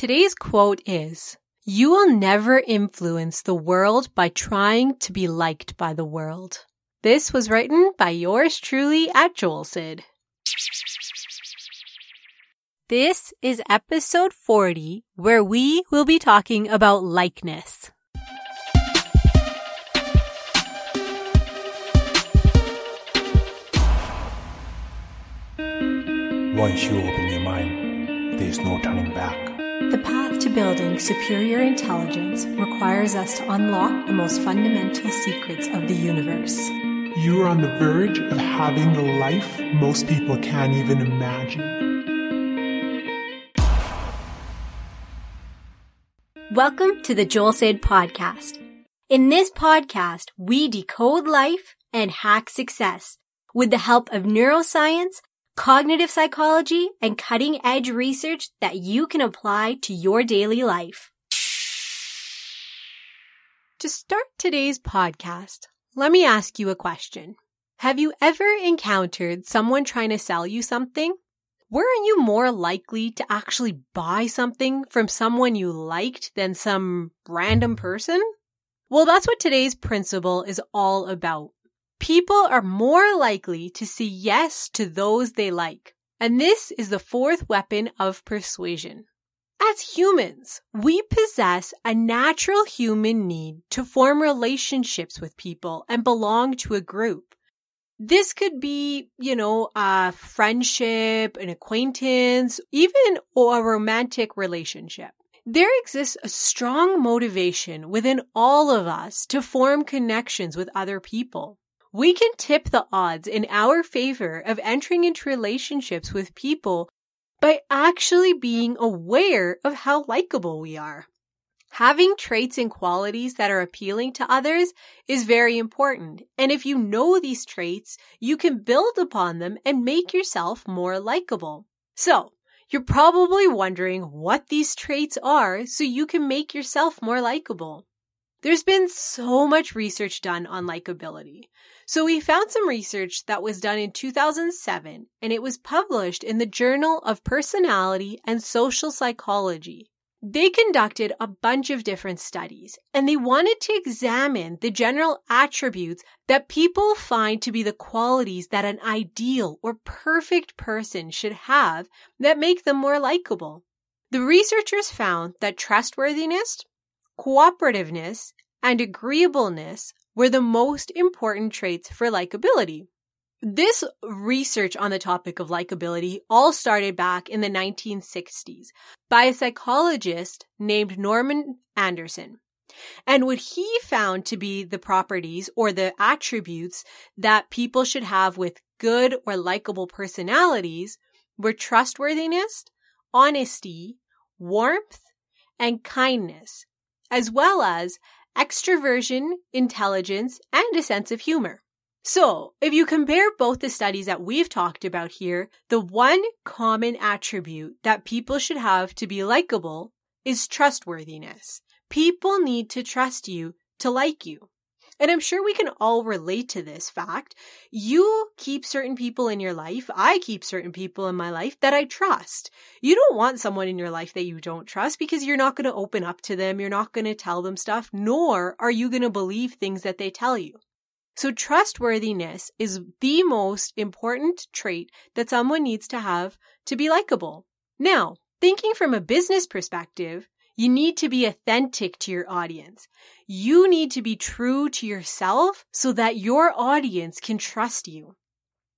Today's quote is You will never influence the world by trying to be liked by the world. This was written by yours truly at Joel Sid. This is episode 40, where we will be talking about likeness. Once you open your mind, there's no turning back. The path to building superior intelligence requires us to unlock the most fundamental secrets of the universe. You are on the verge of having the life most people can't even imagine. Welcome to the Joel Sid podcast. In this podcast, we decode life and hack success with the help of neuroscience cognitive psychology, and cutting edge research that you can apply to your daily life. To start today's podcast, let me ask you a question. Have you ever encountered someone trying to sell you something? Weren't you more likely to actually buy something from someone you liked than some random person? Well, that's what today's principle is all about. People are more likely to say yes to those they like. And this is the fourth weapon of persuasion. As humans, we possess a natural human need to form relationships with people and belong to a group. This could be, you know, a friendship, an acquaintance, even a romantic relationship. There exists a strong motivation within all of us to form connections with other people we can tip the odds in our favor of entering into relationships with people by actually being aware of how likable we are. Having traits and qualities that are appealing to others is very important. And if you know these traits, you can build upon them and make yourself more likable. So, you're probably wondering what these traits are so you can make yourself more likable. There's been so much research done on likability. So we found some research that was done in 2007 and it was published in the Journal of Personality and Social Psychology. They conducted a bunch of different studies and they wanted to examine the general attributes that people find to be the qualities that an ideal or perfect person should have that make them more likable. The researchers found that trustworthiness, cooperativeness, and agreeableness were the most important traits for likability. This research on the topic of likability all started back in the 1960s by a psychologist named Norman Anderson. And what he found to be the properties or the attributes that people should have with good or likable personalities were trustworthiness, honesty, warmth, and kindness as well as extroversion, intelligence, and a sense of humor. So, if you compare both the studies that we've talked about here, the one common attribute that people should have to be likable is trustworthiness. People need to trust you to like you. And I'm sure we can all relate to this fact. You keep certain people in your life. I keep certain people in my life that I trust. You don't want someone in your life that you don't trust because you're not going to open up to them. You're not going to tell them stuff, nor are you going to believe things that they tell you. So trustworthiness is the most important trait that someone needs to have to be likable. Now, thinking from a business perspective, you need to be authentic to your audience. You need to be true to yourself so that your audience can trust you.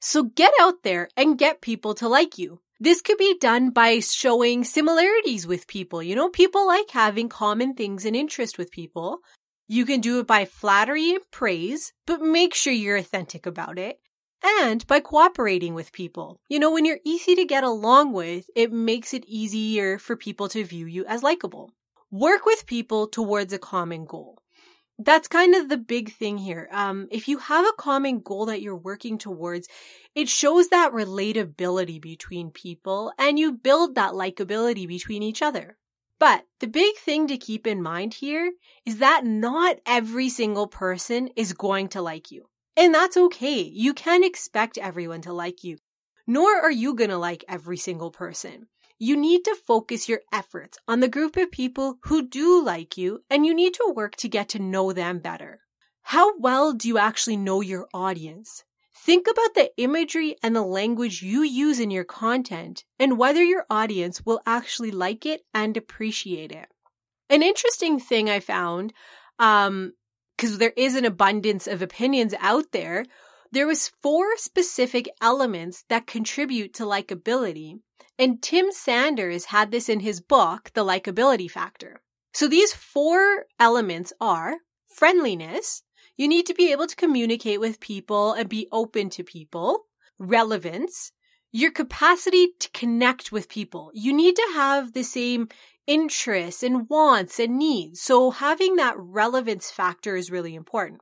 So get out there and get people to like you. This could be done by showing similarities with people. You know, people like having common things and interest with people. You can do it by flattery and praise, but make sure you're authentic about it and by cooperating with people. You know, when you're easy to get along with, it makes it easier for people to view you as likable. Work with people towards a common goal. That's kind of the big thing here. Um, if you have a common goal that you're working towards, it shows that relatability between people and you build that likability between each other. But the big thing to keep in mind here is that not every single person is going to like you. And that's okay. You can't expect everyone to like you, nor are you going to like every single person. you need to focus your efforts on the group of people who do like you and you need to work to get to know them better. How well do you actually know your audience? Think about the imagery and the language you use in your content and whether your audience will actually like it and appreciate it. An interesting thing I found, um, because there is an abundance of opinions out there, there was four specific elements that contribute to likability. And Tim Sanders had this in his book, The Likability Factor. So these four elements are friendliness. You need to be able to communicate with people and be open to people. Relevance. Your capacity to connect with people. You need to have the same interests and wants and needs. So having that relevance factor is really important.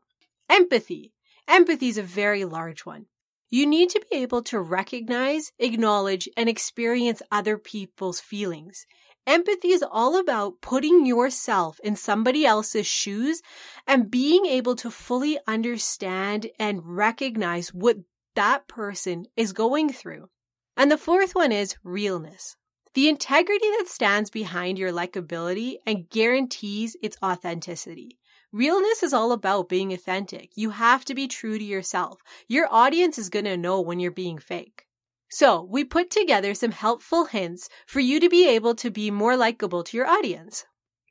Empathy. Empathy is a very large one. You need to be able to recognize, acknowledge, and experience other people's feelings. Empathy is all about putting yourself in somebody else's shoes and being able to fully understand and recognize what that person is going through. And the fourth one is realness. The integrity that stands behind your likability and guarantees its authenticity. Realness is all about being authentic. You have to be true to yourself. Your audience is going to know when you're being fake. So we put together some helpful hints for you to be able to be more likable to your audience.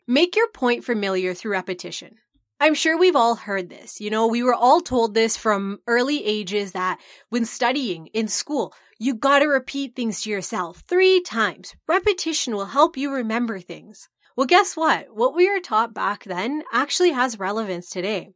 Make your point familiar through repetition. I'm sure we've all heard this. You know, we were all told this from early ages that when studying in school, you gotta repeat things to yourself three times. Repetition will help you remember things. Well, guess what? What we were taught back then actually has relevance today.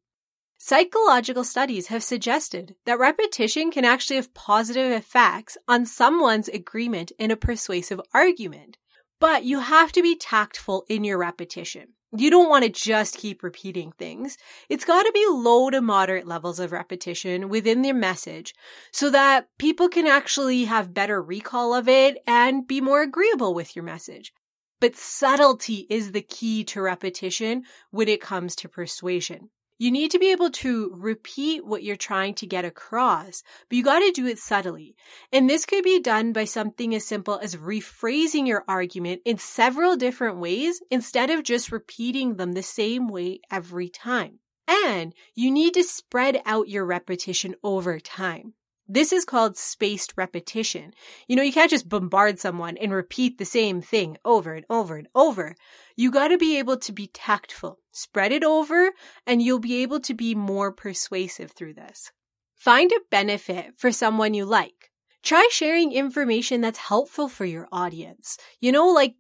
Psychological studies have suggested that repetition can actually have positive effects on someone's agreement in a persuasive argument. But you have to be tactful in your repetition. You don't want to just keep repeating things. It's got to be low to moderate levels of repetition within their message so that people can actually have better recall of it and be more agreeable with your message. But subtlety is the key to repetition when it comes to persuasion. You need to be able to repeat what you're trying to get across, but you got to do it subtly. And this could be done by something as simple as rephrasing your argument in several different ways instead of just repeating them the same way every time. And you need to spread out your repetition over time. This is called spaced repetition. You know, you can't just bombard someone and repeat the same thing over and over and over. You got to be able to be tactful, spread it over, and you'll be able to be more persuasive through this. Find a benefit for someone you like. Try sharing information that's helpful for your audience. You know, like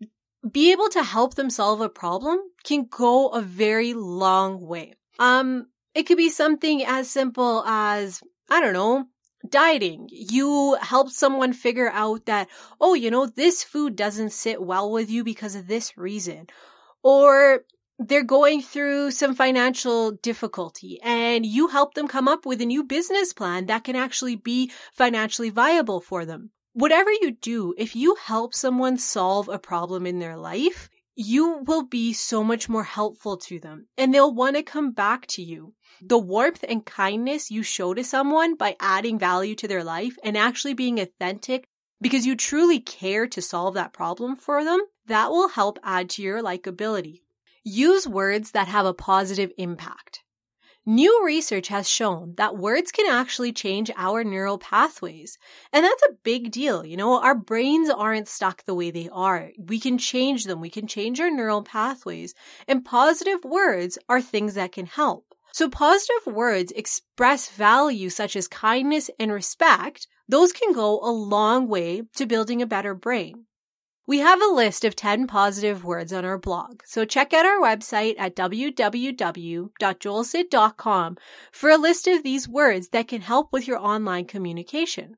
be able to help them solve a problem can go a very long way. Um, it could be something as simple as, I don't know, dieting. You help someone figure out that, oh, you know, this food doesn't sit well with you because of this reason. Or they're going through some financial difficulty and you help them come up with a new business plan that can actually be financially viable for them. Whatever you do, if you help someone solve a problem in their life, you will be so much more helpful to them and they'll want to come back to you. The warmth and kindness you show to someone by adding value to their life and actually being authentic because you truly care to solve that problem for them, that will help add to your likability. Use words that have a positive impact. New research has shown that words can actually change our neural pathways. And that's a big deal. You know, our brains aren't stuck the way they are. We can change them. We can change our neural pathways. And positive words are things that can help. So positive words express value such as kindness and respect. Those can go a long way to building a better brain. We have a list of 10 positive words on our blog, so check out our website at www.joelsid.com for a list of these words that can help with your online communication.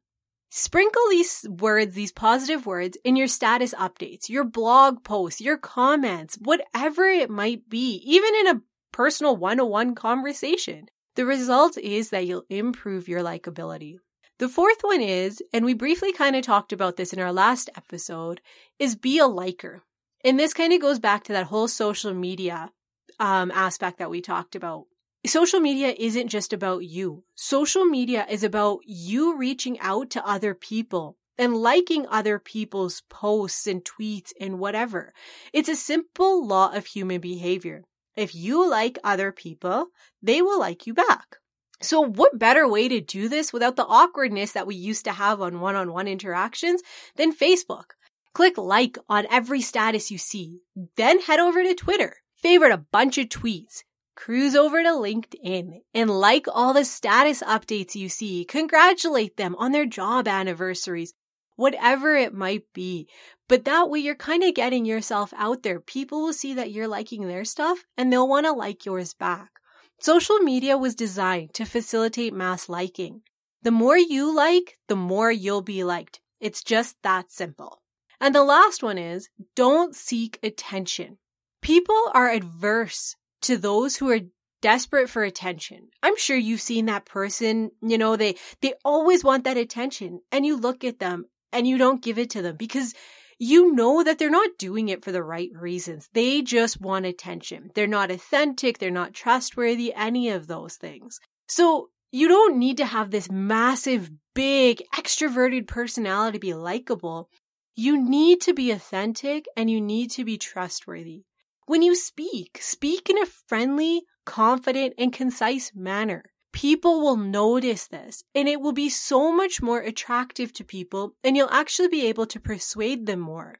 Sprinkle these words, these positive words in your status updates, your blog posts, your comments, whatever it might be, even in a personal one-on-one conversation. The result is that you'll improve your likability. The fourth one is, and we briefly kind of talked about this in our last episode, is be a liker. And this kind of goes back to that whole social media um, aspect that we talked about. Social media isn't just about you. Social media is about you reaching out to other people and liking other people's posts and tweets and whatever. It's a simple law of human behavior. If you like other people, they will like you back. So what better way to do this without the awkwardness that we used to have on one-on-one interactions than Facebook? Click like on every status you see. Then head over to Twitter. Favorite a bunch of tweets. Cruise over to LinkedIn and like all the status updates you see. Congratulate them on their job anniversaries, whatever it might be. But that way you're kind of getting yourself out there. People will see that you're liking their stuff and they'll want to like yours back. Social media was designed to facilitate mass liking. The more you like, the more you'll be liked. It's just that simple. And the last one is don't seek attention. People are adverse to those who are desperate for attention. I'm sure you've seen that person, you know, they, they always want that attention and you look at them and you don't give it to them because you know that they're not doing it for the right reasons. They just want attention. They're not authentic. They're not trustworthy, any of those things. So you don't need to have this massive, big, extroverted personality to be likable. You need to be authentic and you need to be trustworthy. When you speak, speak in a friendly, confident, and concise manner. People will notice this and it will be so much more attractive to people and you'll actually be able to persuade them more.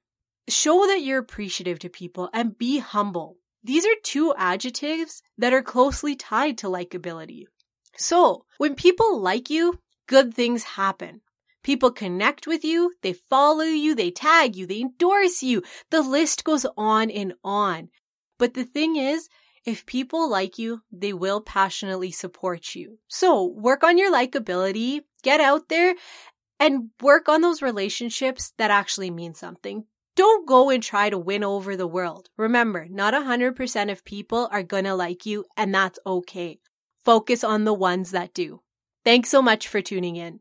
Show that you're appreciative to people and be humble. These are two adjectives that are closely tied to likability. So when people like you, good things happen. People connect with you, they follow you, they tag you, they endorse you. The list goes on and on. But the thing is, if people like you, they will passionately support you. So work on your likability, get out there and work on those relationships that actually mean something. Don't go and try to win over the world. Remember, not 100% of people are gonna like you and that's okay. Focus on the ones that do. Thanks so much for tuning in.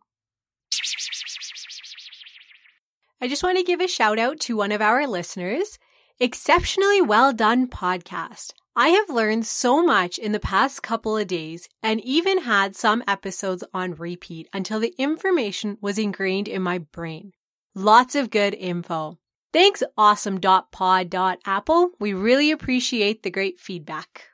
I just want to give a shout out to one of our listeners. Exceptionally well done podcast. I have learned so much in the past couple of days and even had some episodes on repeat until the information was ingrained in my brain. Lots of good info. Thanks awesome.pod.apple. We really appreciate the great feedback.